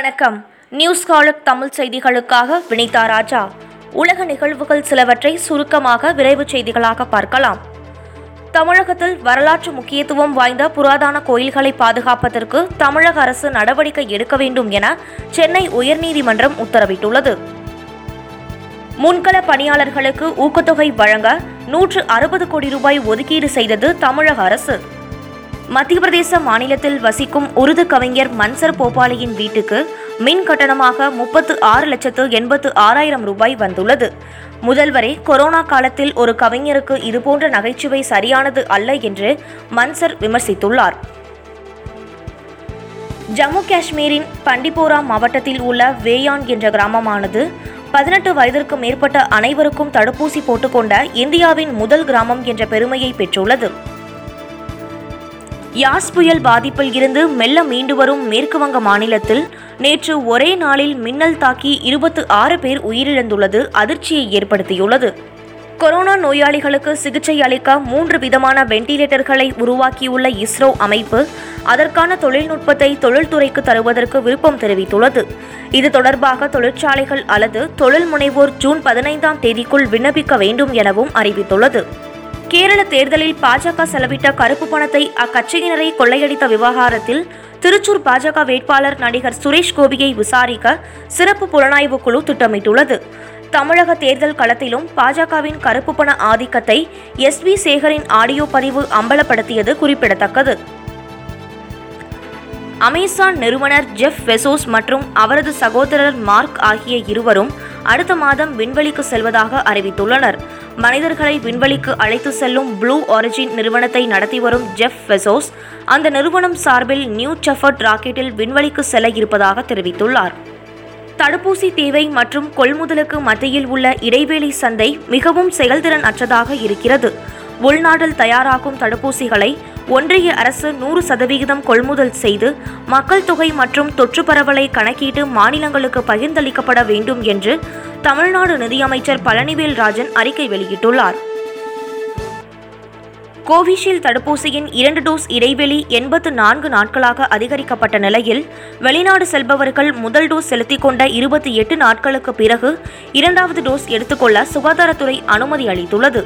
வணக்கம். நியூஸ் காலக் தமிழ் செய்திகளுக்காக வினிதா ராஜா. உலக நிகழ்வுகள் சிலவற்றை சுருக்கமாக விரைவு செய்திகளாக பார்க்கலாம். தமிழகத்தில் வரலாற்று முக்கியத்துவம் வாய்ந்த புராதான கோயில்களை பாதுகாப்பதற்கு தமிழக அரசு நடவடிக்கை எடுக்க வேண்டும் என சென்னை உயர்நீதிமன்றம் உத்தரவிட்டுள்ளது. முன்கள பணியாளர்களுக்கு ஊக்கத்தொகை வழங்க நூற்று அறுபது கோடி ரூபாய் ஒதுக்கீடு செய்தது தமிழக அரசு. மத்திய பிரதேச மாநிலத்தில் வசிக்கும் உருது கவிஞர் மன்சர் போபாலியின் வீட்டுக்கு மின் கட்டணமாக முப்பத்து ஆறு லட்சத்து எண்பத்து ஆறாயிரம் ரூபாய் வந்துள்ளது. முதல்வரே கொரோனா காலத்தில் ஒரு கவிஞருக்கு இதுபோன்ற நகைச்சுவை சரியானது அல்ல என்று மன்சர் விமர்சித்துள்ளார். ஜம்மு காஷ்மீரின் பண்டிபோரா மாவட்டத்தில் உள்ள வேயான் என்ற கிராமமானது பதினெட்டு வயதிற்கு மேற்பட்ட அனைவருக்கும் தடுப்பூசி போட்டுக்கொண்ட இந்தியாவின் முதல் கிராமம் என்ற பெருமையை பெற்றுள்ளது. யாஸ் புயல் பாதிப்பில் இருந்து மெல்ல மீண்டு வரும் மேற்குவங்க மாநிலத்தில் நேற்று ஒரே நாளில் மின்னல் தாக்கி இருபத்து ஆறு பேர் உயிரிழந்துள்ளது அதிர்ச்சியை ஏற்படுத்தியுள்ளது. கொரோனா நோயாளிகளுக்கு சிகிச்சை அளிக்க மூன்று விதமான வெண்டிலேட்டர்களை உருவாக்கியுள்ள இஸ்ரோ அமைப்பு அதற்கான தொழில்நுட்பத்தை தொழில்துறைக்கு தருவதற்கு விருப்பம் தெரிவித்துள்ளது. இது தொடர்பாக தொழிற்சாலைகள் அல்லது தொழில் முனைவோர் ஜூன் பதினைந்தாம் தேதிக்குள் விண்ணப்பிக்க வேண்டும் எனவும் அறிவித்துள்ளது. கேரள தேர்தலில் பாஜக செலவிட்ட கருப்பு பணத்தை அக்கட்சியினரை கொள்ளையடித்த விவகாரத்தில் திருச்சூர் பாஜக வேட்பாளர் நடிகர் சுரேஷ் கோபியை விசாரிக்க சிறப்பு புலனாய்வு குழு திட்டமிட்டுள்ளது. தமிழக தேர்தல் களத்திலும் பாஜகவின் கருப்பு பண ஆதிக்கத்தை எஸ் வி சேகரின் ஆடியோ பதிவு அம்பலப்படுத்தியது குறிப்பிடத்தக்கது. அமேசான் நிறுவனர் ஜெஃப் வெசோஸ் மற்றும் அவரது சகோதரர் மார்க் ஆகிய இருவரும் அடுத்த மாதம் விண்வெளிக்கு செல்வதாக அறிவித்துள்ளனர். மனிதர்களை விண்வெளிக்கு அழைத்து செல்லும் ப்ளூ ஒரிஜின் நிறுவனத்தை நடத்தி வரும் ஜெஃப் வெசோஸ் அந்த நிறுவனம் சார்பில் நியூ செஃபர்ட் ராக்கெட்டில் விண்வெளிக்கு செல்ல இருப்பதாக தெரிவித்துள்ளார். தடுப்பூசி தேவை மற்றும் கொள்முதலுக்கு மத்தியில் உள்ள இடைவெளி சந்தை மிகவும் செயல்திறன் அற்றதாக இருக்கிறது. உள்நாட்டில் தயாராகும் தடுப்பூசிகளை ஒன்றிய அரசு நூறு சதவிகிதம் கொள்முதல் செய்து மக்கள் தொகை மற்றும் தொற்று பரவலை கணக்கிட்டு மாநிலங்களுக்கு பகிர்ந்தளிக்கப்பட வேண்டும் என்று தமிழ்நாடு நிதியமைச்சர் பழனிவேல் ராஜன் அறிக்கை வெளியிட்டுள்ளார். கோவிஷீல்டு தடுப்பூசியின் இரண்டு டோஸ் இடைவெளி எண்பத்து நான்கு நாட்களாக அதிகரிக்கப்பட்ட நிலையில் வெளிநாடு செல்பவர்கள் முதல் டோஸ் செலுத்திக் கொண்ட இருபத்தி எட்டு நாட்களுக்கு பிறகு இரண்டாவது டோஸ் எடுத்துக்கொள்ள சுகாதாரத்துறை அனுமதி அளித்துள்ளது.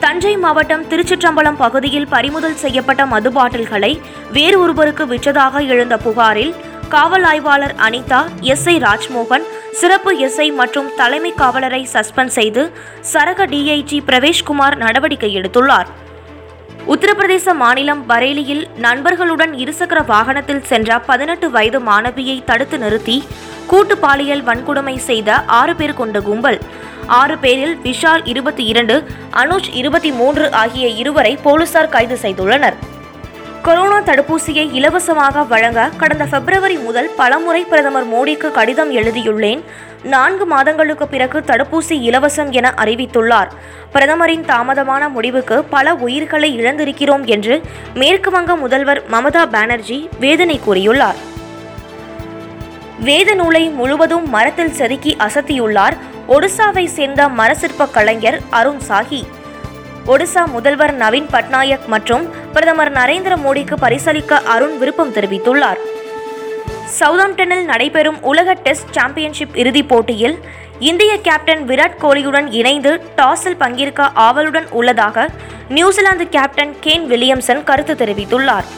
தஞ்சை மாவட்டம் திருச்சிற்றம்பலம் பகுதியில் பறிமுதல் செய்யப்பட்ட மது பாட்டில்களை வேறு ஒருவருக்கு விற்றதாக எழுந்த புகாரில் காவல் ஆய்வாளர் அனிதா எஸ் ஐ ராஜ்மோகன் சிறப்பு எஸ்ஐ மற்றும் தலைமை காவலரை சஸ்பெண்ட் செய்து சரக டிஐஜி பிரவேஷ்குமார் நடவடிக்கை எடுத்துள்ளார். உத்தரப்பிரதேச மாநிலம் பரேலியில் நண்பர்களுடன் இருசக்கர வாகனத்தில் சென்ற பதினெட்டு வயது மாணவியை தடுத்து நிறுத்தி கூட்டு பாலியல் வன்கொடுமை செய்த ஆறு பேர் கொண்ட கும்பல். ஆறு பேரில் விஷால் இருபத்தி இரண்டு அனுஜ் இருபத்தி மூன்று ஆகிய இருவரை போலீசார் கைது செய்துள்ளனர். கொரோனா தடுப்பூசியை இலவசமாக வழங்க கடந்த பிப்ரவரி முதல் பலமுறை பிரதமர் மோடிக்கு கடிதம் எழுதியுள்ளேன். நான்கு மாதங்களுக்கு பிறகு தடுப்பூசி இலவசம் என அறிவித்துள்ளார். பிரதமரின் தாமதமான முடிவுக்கு பல உயிர்களை இழந்திருக்கிறோம் என்று மேற்கு வங்க முதல்வர் மமதா பானர்ஜி வேதனை கூறியுள்ளார். வேத நூலை முழுவதும் மரத்தில் செதுக்கி அசத்தியுள்ளார். ஒடிசாவை சேர்ந்த மரசிற்ப கலைஞர் அருண் சாஹி. ஒடிசா முதல்வர் நவீன் பட்நாயக் மற்றும் பிரதமர் நரேந்திர மோடிக்கு பரிசளிக்க அருண் விருப்பம் தெரிவித்துள்ளார். சவுதாம்டனில் நடைபெறும் உலக டெஸ்ட் சாம்பியன்ஷிப் இறுதிப் போட்டியில் இந்திய கேப்டன் விராட் கோலியுடன் இணைந்து டாஸில் பங்கேற்க ஆவலுடன் உள்ளதாக நியூசிலாந்து கேப்டன் கேன் வில்லியம்சன் கருத்து தெரிவித்துள்ளார்.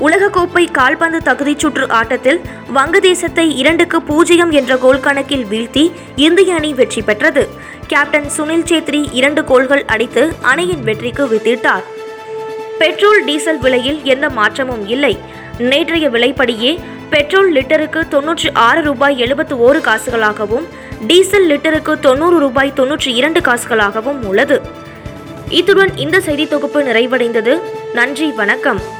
உலகக்கோப்பை கால்பந்து தகுதிச் சுற்று ஆட்டத்தில் வங்கதேசத்தை இரண்டுக்கு பூஜ்ஜியம் என்ற கோல் கணக்கில் வீழ்த்தி இந்திய அணி வெற்றி பெற்றது. கேப்டன் சுனில் சேத்ரி இரண்டு கோல்கள் அடித்து அணியின் வெற்றிக்கு வித்திட்டார். பெட்ரோல் டீசல் விலையில் எந்த மாற்றமும் இல்லை. நேற்றைய விலைப்படியே பெட்ரோல் லிட்டருக்கு தொன்னூற்றி ஆறு ரூபாய் எழுபத்து ஓரு காசுகளாகவும் டீசல் லிட்டருக்கு தொண்ணூறு ரூபாய் தொன்னூற்றி இரண்டு காசுகளாகவும் உள்ளது. இத்துடன் இந்த செய்தி தொகுப்பு நிறைவடைந்தது. நன்றி வணக்கம்.